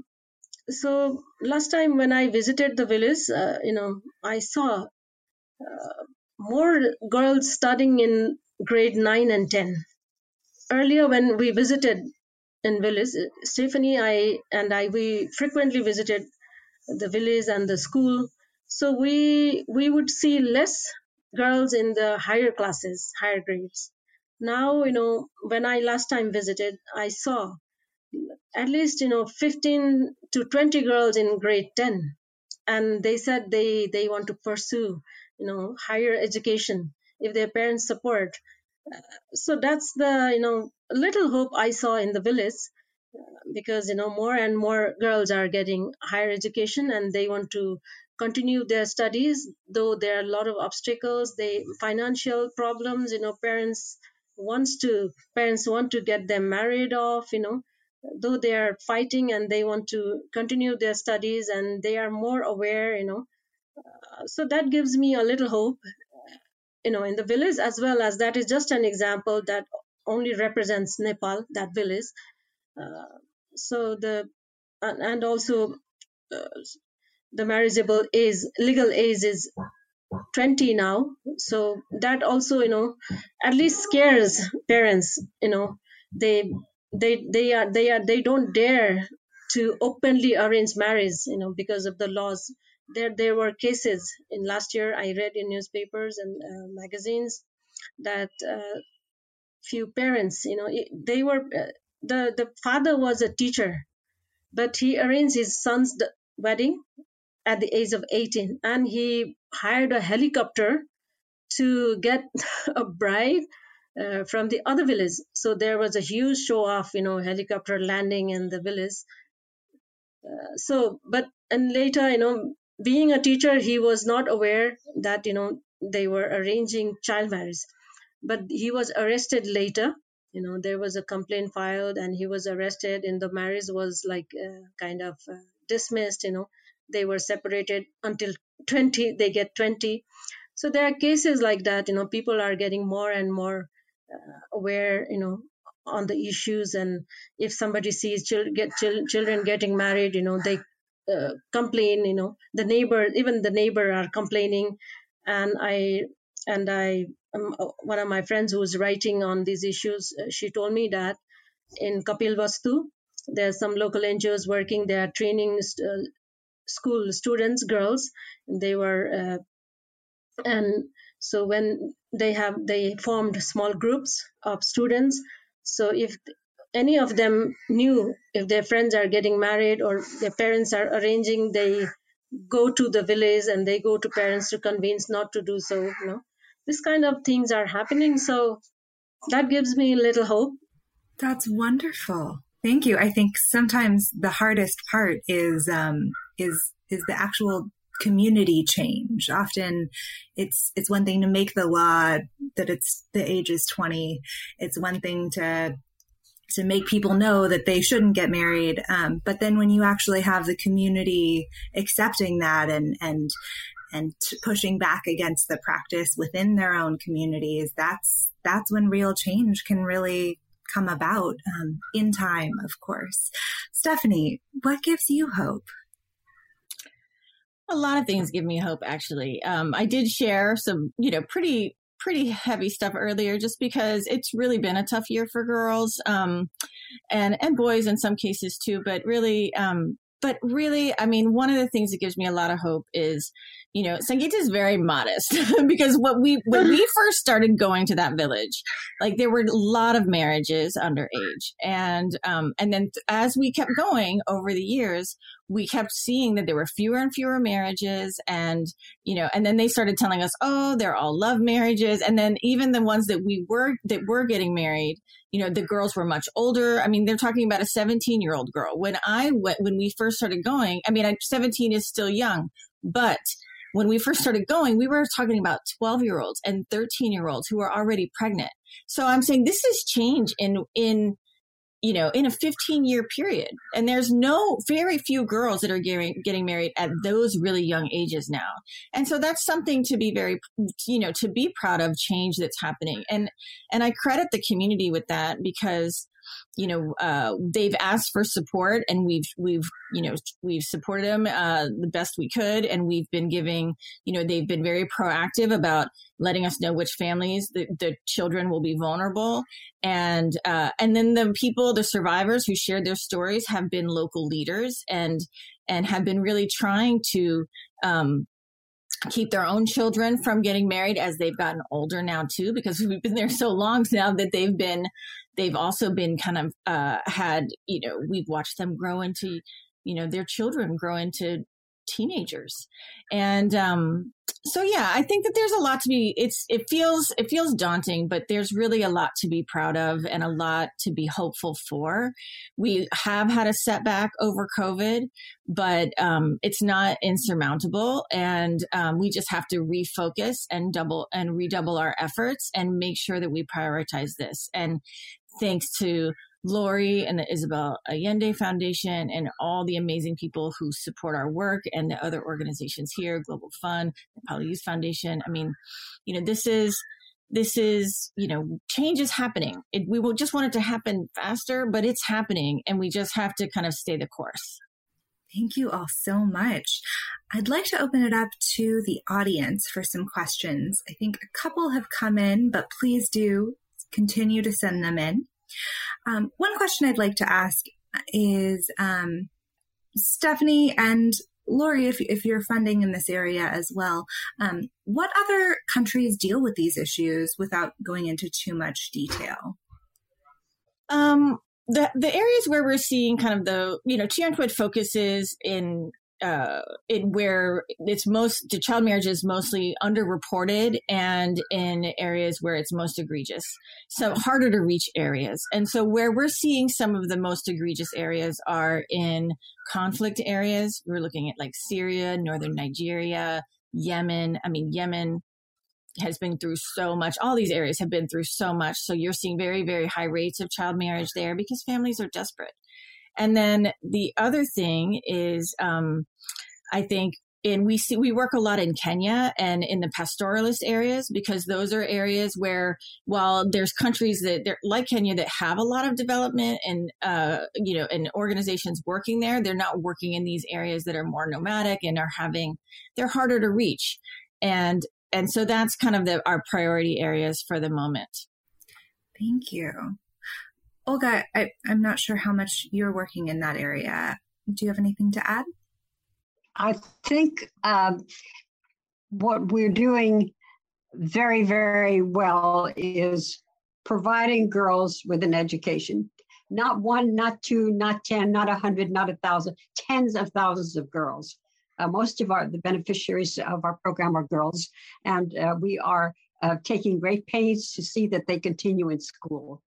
so last time when i visited the village uh, you know i saw more girls studying in grade 9 and 10 earlier when we visited in village stephanie i and i we frequently visited the village and the school. So we we would see less girls in the higher classes higher grades. Now you know when i last time visited i saw at least you know 15 to 20 girls in grade 10 and they said they they want to pursue you know higher education if their parents support. Uh, so that's the you know little hope i saw in the village uh, because you know more and more girls are getting higher education and they want to continue their studies though there are a lot of obstacles they financial problems you know parents wants to parents want to get them married off you know though they are fighting and they want to continue their studies and they are more aware you know uh, so that gives me a little hope you know in the village as well as that is just an example that only represents nepal that village. Uh, so the and also uh, the marriageable age legal age is 20 now. So that also you know at least scares parents you know they they they are they are they don't dare to openly arrange marriage you know because of the laws. There there were cases in last year i read in newspapers and uh, magazines that uh, few parents you know they were uh, the the father was a teacher but he arranged his son's wedding at the age of 18 and he hired a helicopter to get a bride uh, from the other village so there was a huge show off you know helicopter landing in the village uh, so but and later you know being a teacher he was not aware that you know they were arranging child marriage. But he was arrested later you know there was a complaint filed and he was arrested and the marriage was like uh, kind of uh, dismissed you know. They were separated until 20 they get 20 so there are cases like that you know people are getting more and more aware you know on the issues. And if somebody sees chil- get chil- children getting married you know they uh, complain you know the neighbor even the neighbor are complaining. And i and i um, one of my friends who was writing on these issues uh, she told me that in kapil vastu there's some local ngos working they are training uh, school students girls. They were uh, and so when they have they formed small groups of students. So if any of them knew if their friends are getting married or their parents are arranging they go to the village and they go to parents to convince not to do so you know. This kind of things are happening. So that gives me a little hope. That's wonderful. Thank you. I think sometimes the hardest part is um is is the actual community change. Often it's it's one thing to make the law that it's the age is 20. It's one thing to to make people know that they shouldn't get married. Um, but then when you actually have the community accepting that and and and pushing back against the practice within their own communities, that's that's when real change can really come about um, in time, of course. Stephanie, what gives you hope? A lot of things give me hope, actually. Um, I did share some, you know, pretty pretty heavy stuff earlier just because it's really been a tough year for girls um, and and boys in some cases too but really um, but really i mean one of the things that gives me a lot of hope is you know, Sangeeta is very modest because what we when we first started going to that village, like there were a lot of marriages underage, and um, and then as we kept going over the years, we kept seeing that there were fewer and fewer marriages, and you know, and then they started telling us, oh, they're all love marriages, and then even the ones that we were that were getting married, you know, the girls were much older. I mean, they're talking about a 17 year old girl. When I went, when we first started going, I mean, 17 is still young, but when we first started going, we were talking about 12 year olds and 13 year olds who are already pregnant. So I'm saying this is change in, in, you know, in a 15 year period. And there's no very few girls that are getting, getting married at those really young ages now. And so that's something to be very, you know, to be proud of change that's happening. And, and I credit the community with that because you know, uh, they've asked for support and we've, we've, you know, we've supported them, uh, the best we could. And we've been giving, you know, they've been very proactive about letting us know which families the, the children will be vulnerable. And, uh, and then the people, the survivors who shared their stories have been local leaders and, and have been really trying to, um, keep their own children from getting married as they've gotten older now too because we've been there so long now that they've been they've also been kind of uh, had you know we've watched them grow into you know their children grow into teenagers. And um so yeah i think that there's a lot to be it's it feels it feels daunting but there's really a lot to be proud of and a lot to be hopeful for. We have had a setback over covid but um it's not insurmountable and um, we just have to refocus and double and redouble our efforts and make sure that we prioritize this. And thanks to Lori and the Isabel Allende Foundation and all the amazing people who support our work and the other organizations here, Global Fund, the Nepal Youth Foundation. I mean, you know, this is this is you know change is happening it, we will just want it to happen faster but it's happening and we just have to kind of stay the course Thank you all so much. I'd like to open it up to the audience for some questions. I think a couple have come in, but please do continue to send them in. Um, one question I'd like to ask is um, Stephanie and Lori, if, if you're funding in this area as well, um, what other countries deal with these issues without going into too much detail? Um, the the areas where we're seeing kind of the you know Tianquid focuses in uh, in where it's most the child marriage is mostly underreported and in areas where it's most egregious. So harder to reach areas. And so where we're seeing some of the most egregious areas are in conflict areas. We're looking at like syria northern nigeria yemen. I mean yemen has been through so much. All these areas have been through so much. So you're seeing very very high rates of child marriage there because families are desperate and then the other thing is, um, I think and we see we work a lot in Kenya and in the pastoralist areas because those are areas where while there's countries that like Kenya that have a lot of development and uh, you know and organizations working there they're not working in these areas that are more nomadic and are having they're harder to reach and and so that's kind of the, our priority areas for the moment. Thank you. Olga, I, I'm not sure how much you're working in that area. Do you have anything to add? I think um, what we're doing very, very well is providing girls with an education. Not one, not two, not 10, not a hundred, not a thousand, tens of thousands of girls. Uh, most of our the beneficiaries of our program are girls, and uh, we are uh, taking great pains to see that they continue in school.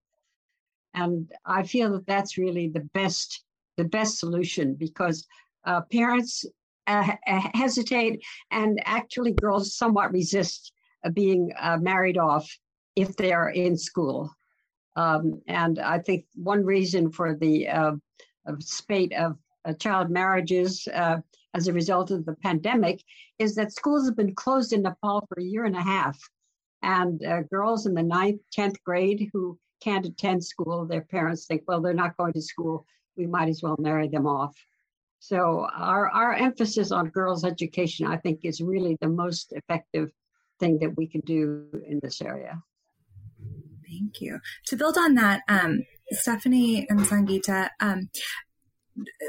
And I feel that that's really the best the best solution because uh, parents uh, hesitate and actually girls somewhat resist uh, being uh, married off if they are in school. Um, and I think one reason for the uh, spate of uh, child marriages as a result of the pandemic is that schools have been closed in Nepal for a year and a half. And girls in the ninth, 10th grade who can't attend school, their parents think, well, they're not going to school. We might as well marry them off. So our, our emphasis on girls' education, I think, is really the most effective thing that we can do in this area. Thank you. To build on that, um, Stephanie and Sangeeta, um,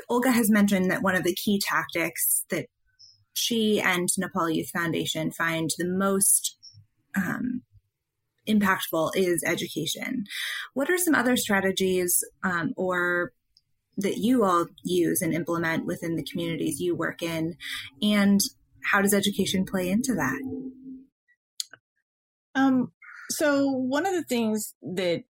Olga has mentioned that one of the key tactics that she and Nepal Youth Foundation find the most um, impactful is education. What are some other strategies um, or that you all use and implement within the communities you work in, and how does education play into that? Um, so one of the things that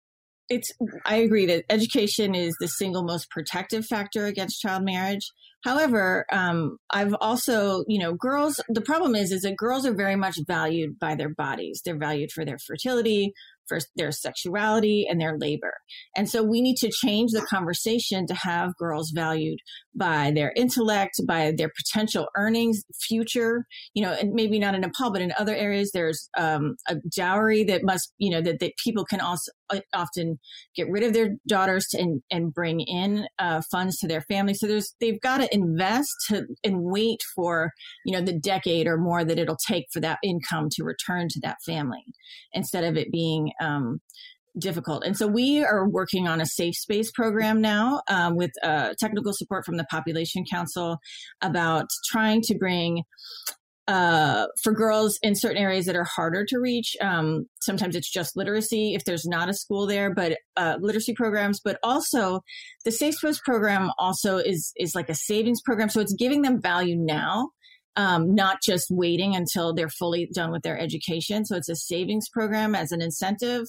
it's I agree that education is the single most protective factor against child marriage. However, um, I've also, you know, girls. The problem is, is that girls are very much valued by their bodies. They're valued for their fertility, for their sexuality and their labor. And so we need to change the conversation to have girls valued by their intellect, by their potential earnings, future, you know, and maybe not in Nepal, but in other areas, there's um, a dowry that must, you know, that, that people can also uh, often get rid of their daughters to, and, and bring in uh, funds to their family. So there's, they've got to invest to, and wait for, you know, the decade or more that it'll take for that income to return to that family instead of it being um, difficult. And so we are working on a safe space program now um, with uh, technical support from the Population Council about trying to bring. Uh, for girls in certain areas that are harder to reach, um, sometimes it's just literacy if there's not a school there, but uh, literacy programs. But also, the Safe Space program also is is like a savings program, so it's giving them value now um, not just waiting until they're fully done with their education. So it's a savings program as an incentive.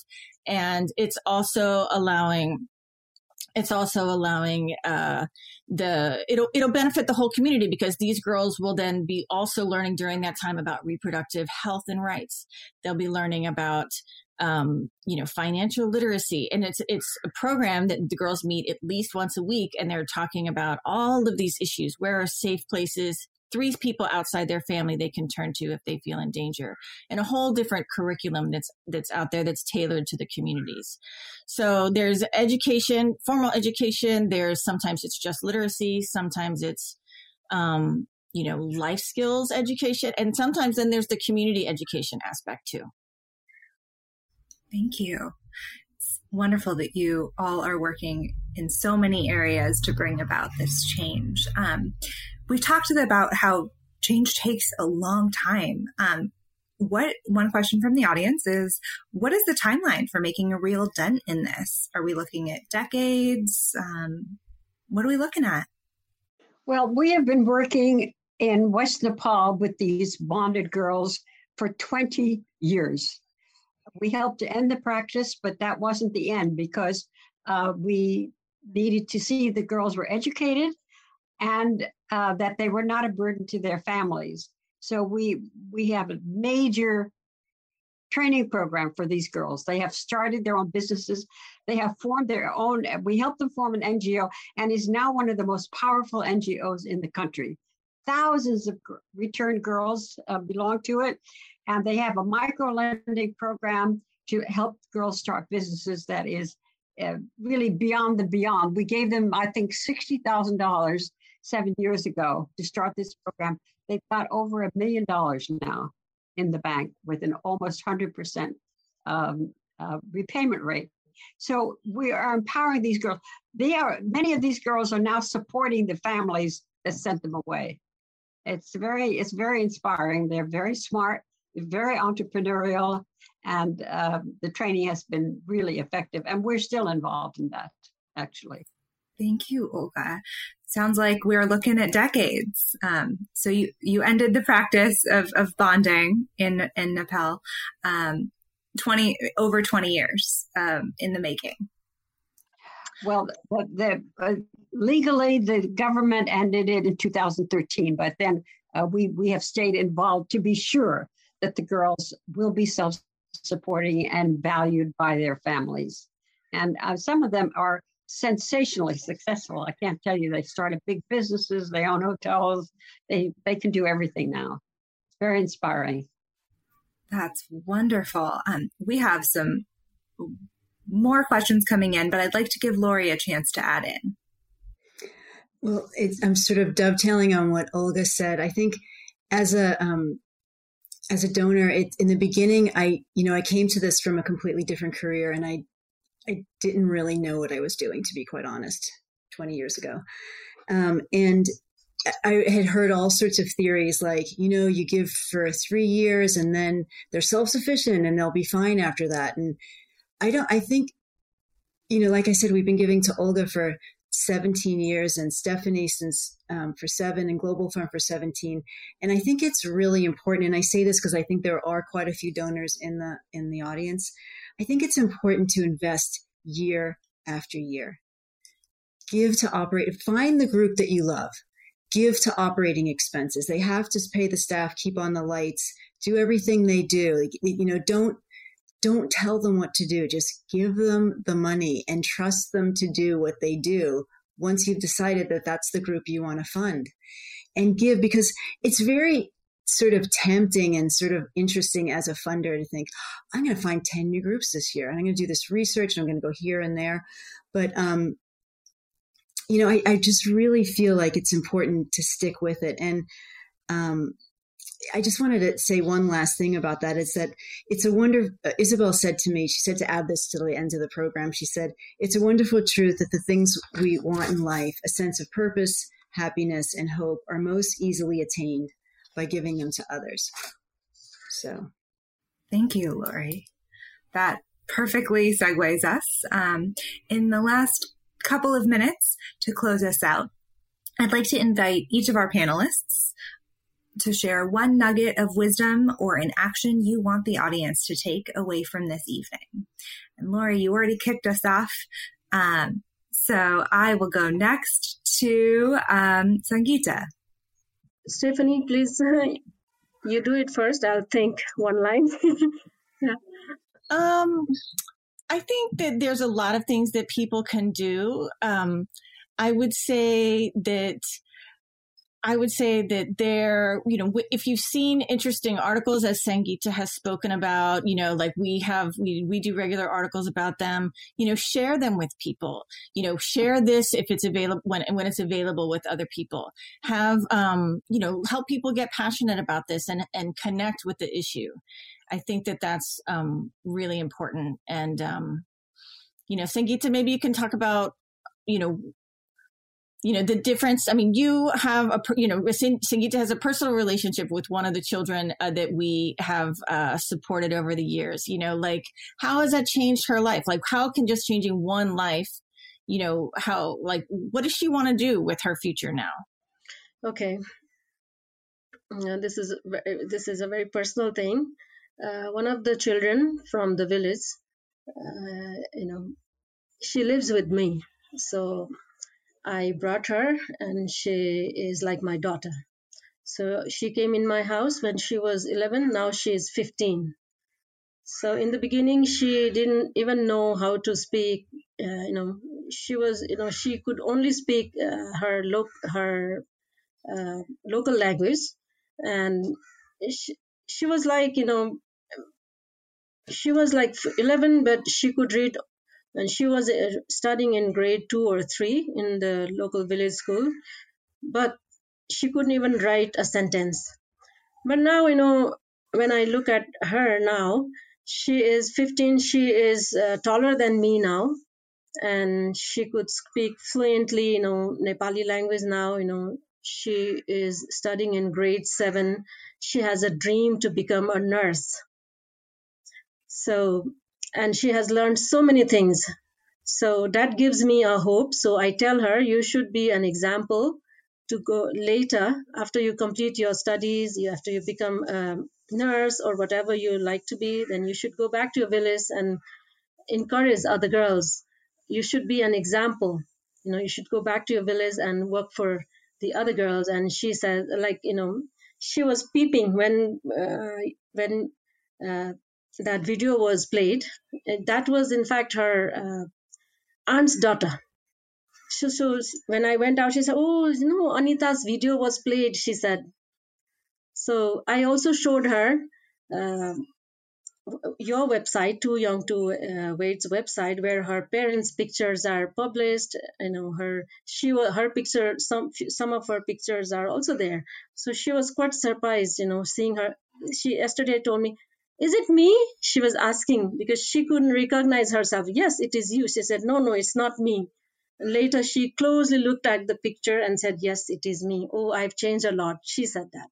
And it's also allowing it's also allowing uh, the it'll it'll benefit the whole community because these girls will then be also learning during that time about reproductive health and rights. They'll be learning about um, you know financial literacy, and it's it's a program that the girls meet at least once a week, and they're talking about all of these issues. Where are safe places three people outside their family they can turn to if they feel in danger and a whole different curriculum that's that's out there that's tailored to the communities. So there's education formal education there's sometimes it's just literacy sometimes it's um, you know life skills education and sometimes then there's the community education aspect too. Thank you. It's wonderful that you all are working in so many areas to bring about this change. Um, we've talked about how change takes a long time. Um, what one question from the audience is what is the timeline for making a real dent in this? Are we looking at decades? Um, what are we looking at? Well we have been working in west nepal with these bonded girls for 20 years. We helped to end the practice but that wasn't the end because uh, we needed to see the girls were educated and uh, that they were not a burden to their families. So we we have a major training program for these girls. They have started their own businesses. They have formed their own. We helped them form an NGO, and is now one of the most powerful NGOs in the country. Thousands of returned girls uh, belong to it, and they have a micro lending program to help girls start businesses that is uh, really beyond the beyond. We gave them, I think, sixty thousand dollars seven years ago to start this program. They've got over a million dollars now in the bank with an almost 100% um, uh, repayment rate. So we are empowering these girls. They are many of these girls are now supporting the families that sent them away. It's very it's very inspiring. They're very smart, very entrepreneurial, and uh, the training has been really effective. And we're still involved in that actually. Thank you, Olga. Sounds like we're looking at decades. Um, so you, you ended the practice of, of bonding in, in Nepal, um, 20, over 20 years, um, in the making. Well, the, the uh, legally, the government ended it in 2013, but then uh, we, we have stayed involved to be sure that the girls will be self supporting and valued by their families. And uh, some of them are sensationally successful. I can't tell you. They started big businesses. They own hotels. They they can do everything now. It's very inspiring. That's wonderful. Um, we have some more questions coming in, but I'd like to give Lori a chance to add in. Well, I'm sort of dovetailing on what Olga said. I think as a um, as a donor, it, in the beginning, I you know I came to this from a completely different career, and I I didn't really know what I was doing, to be quite honest, 20 years ago. Um, and I had heard all sorts of theories like, you know, you give for three years and then they're self sufficient and they'll be fine after that. And I don't, I think, you know, like I said, we've been giving to Olga for 17 years and Stephanie since um, for seven and Global Fund for 17. And I think it's really important. And I say this because I think there are quite a few donors in the in the audience. I think it's important to invest year after year. Give to operate, find the group that you love. Give to operating expenses. They have to pay the staff, keep on the lights, do everything they do. You know, don't don't tell them what to do. Just give them the money and trust them to do what they do once you've decided that that's the group you want to fund and give because it's very sort of tempting and sort of interesting as a funder to think, I'm going to find 10 new groups this year. And I'm going to do this research and I'm going to go here and there. But, um, you know, I, I just really feel like it's important to stick with it. And, um, I just wanted to say one last thing about that is that it's a wonder. Uh, Isabel said to me, she said to add this to the end of the program, she said, it's a wonderful truth that the things we want in life, a sense of purpose, happiness, and hope, are most easily attained by giving them to others. So, thank you, Lori. That perfectly segues us. Um, in the last couple of minutes to close us out, I'd like to invite each of our panelists to share one nugget of wisdom or an action you want the audience to take away from this evening. And Lori, you already kicked us off. Um, so I will go next to um, Sangeeta. Stephanie, please, you do it first. I'll think one line. yeah. Um, I think that there's a lot of things that people can do. Um, I would say that I would say that there, you know, if you've seen interesting articles as Sangeeta has spoken about, you know, like we have, we, we do regular articles about them, you know, share them with people, you know, share this if it's available, when, when it's available with other people. Have, um, you know, help people get passionate about this and, and connect with the issue. I think that that's, um, really important. And, um, you know, Sangeeta, maybe you can talk about, you know, you know the difference i mean you have a you know sangeeta has a personal relationship with one of the children uh, that we have uh, supported over the years you know like how has that changed her life? Like how can just changing one life you know how like what does she want to do with her future now? Okay. Uh, this is this is a very personal thing. Uh, one of the children from the village uh, you know she lives with me. So I brought her, and she is like my daughter. So she came in my house when she was 11. Now she is 15. So in the beginning, she didn't even know how to speak. Uh, you know, she was, you know, she could only speak uh, her lo- her uh, local language, and she, she was like, you know, she was like 11, but she could read and she was uh, studying in grade two or three in the local village school but she couldn't even write a sentence. But now you know when i look at her now she is 15 she is uh, taller than me now. And she could speak fluently you know nepali language now you know. She is studying in grade 7 she has a dream to become a nurse. So and she has learned so many things. So that gives me a hope. So I tell her, you should be an example to go later after you complete your studies, after you become a nurse or whatever you like to be, then you should go back to your village and encourage other girls. You should be an example. You know, you should go back to your village and work for the other girls. And she said, like, you know, she was peeping when uh, when uh, that video was played. That was, in fact, her uh, aunt's daughter. So, so when I went out, she said, "Oh, you know, Anita's video was played." She said. So I also showed her uh, your website, Too Young to uh, Wed's website, where her parents' pictures are published. You know, her she her picture, some some of her pictures are also there. So she was quite surprised, you know, seeing her. She yesterday told me, "Is it me?" She was asking because she couldn't recognize herself. Yes, it is you. She said, "No, no, it's not me." Later, she closely looked at the picture and said, "Yes, it is me. Oh, I've changed a lot." She said that.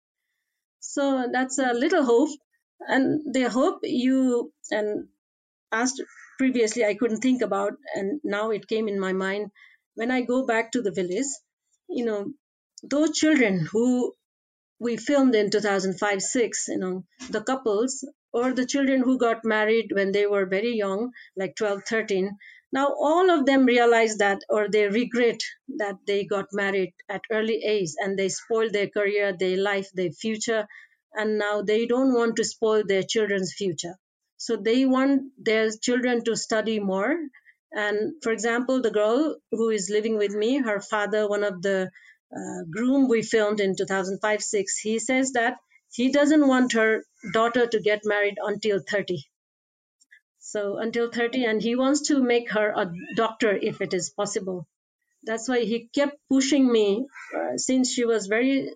So that's a little hope and the hope you and asked previously i couldn't think about and now it came in my mind when i go back to the village you know those children who we filmed in 2005 6 you know the couples or the children who got married when they were very young like 12 13 now all of them realize that or they regret that they got married at early age and they spoiled their career their life their future and now they don't want to spoil their children's future. So they want their children to study more. And for example, the girl who is living with me, her father, one of the uh, groom we filmed in 2005 6, he says that he doesn't want her daughter to get married until 30. So until 30, and he wants to make her a doctor if it is possible. That's why he kept pushing me uh, since she was very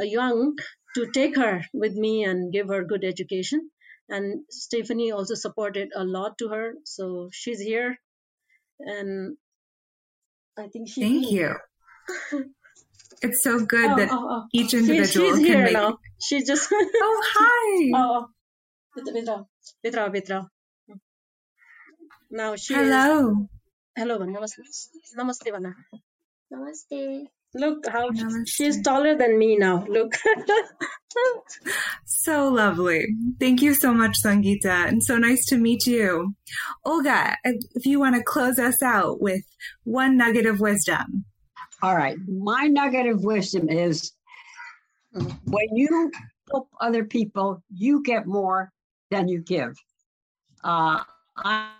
uh, young to take her with me and give her good education. And Stephanie also supported a lot to her, so she's here, and I think she. Thank you. it's so good oh, that oh, oh. each individual she, she's can here make. now. She just. Oh hi! oh, oh. Petra, Petra, Petra. Now she. Hello. Is... Hello, namaste. Namaste, Vana. Namaste. Look how Namaste. she's taller than me now. Look. So lovely. Thank you so much, Sangeeta, and so nice to meet you. Olga, if you want to close us out with one nugget of wisdom. All right. My nugget of wisdom is when you help other people, you get more than you give. Uh, I,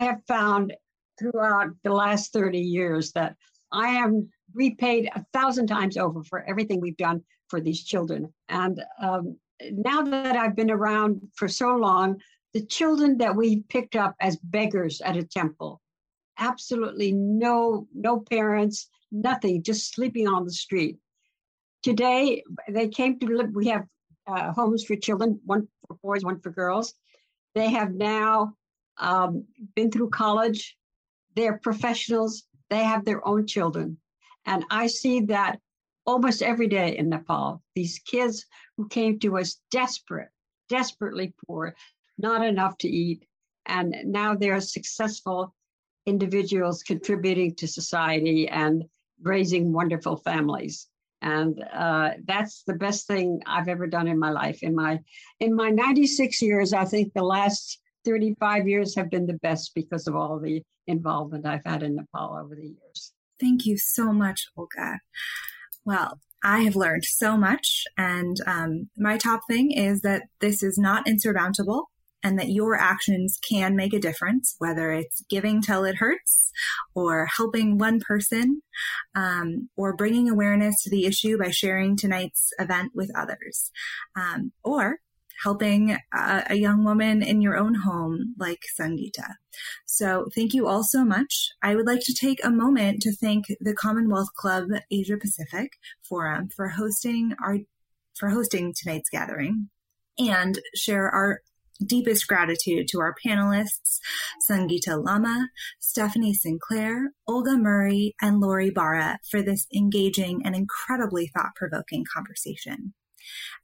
have found throughout the last 30 years that I am repaid a thousand times over for everything we've done for these children. And um, now that I've been around for so long, the children that we picked up as beggars at a temple, absolutely no no parents, nothing, just sleeping on the street. Today they came to live. We have uh, homes for children, one for boys, one for girls. They have now um, been through college. They're professionals. They have their own children. And I see that almost every day in Nepal. These kids who came to us desperate, desperately poor, not enough to eat. And now they're successful individuals contributing to society and raising wonderful families. And uh, that's the best thing I've ever done in my life. In my in my 96 years, I think the last 35 years have been the best because of all the involvement I've had in Nepal over the years. Thank you so much, Olga. Well, I have learned so much, and um, my top thing is that this is not insurmountable and that your actions can make a difference, whether it's giving till it hurts, or helping one person, um, or bringing awareness to the issue by sharing tonight's event with others, um, or helping a, a young woman in your own home like Sangeeta. So thank you all so much. I would like to take a moment to thank the Commonwealth Club Asia Pacific Forum for hosting our for hosting tonight's gathering and share our deepest gratitude to our panelists, Sangeeta Lama, Stephanie Sinclair, Olga Murray, and Lori Barra for this engaging and incredibly thought provoking conversation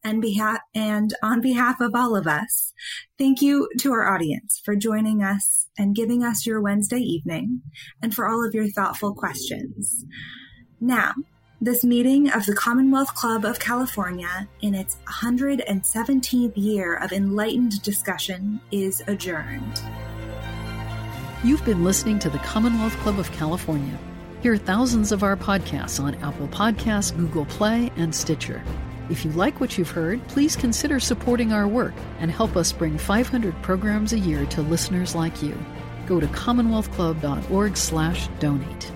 and behalf and on behalf of all of us, thank you to our audience for joining us and giving us your Wednesday evening and for all of your thoughtful questions. Now, this meeting of the Commonwealth Club of California in its 117th year of enlightened discussion is adjourned. You've been listening to the Commonwealth Club of California. Hear thousands of our podcasts on Apple Podcasts, Google Play, and Stitcher. If you like what you've heard, please consider supporting our work and help us bring 500 programs a year to listeners like you. Go to commonwealthclub.org/donate.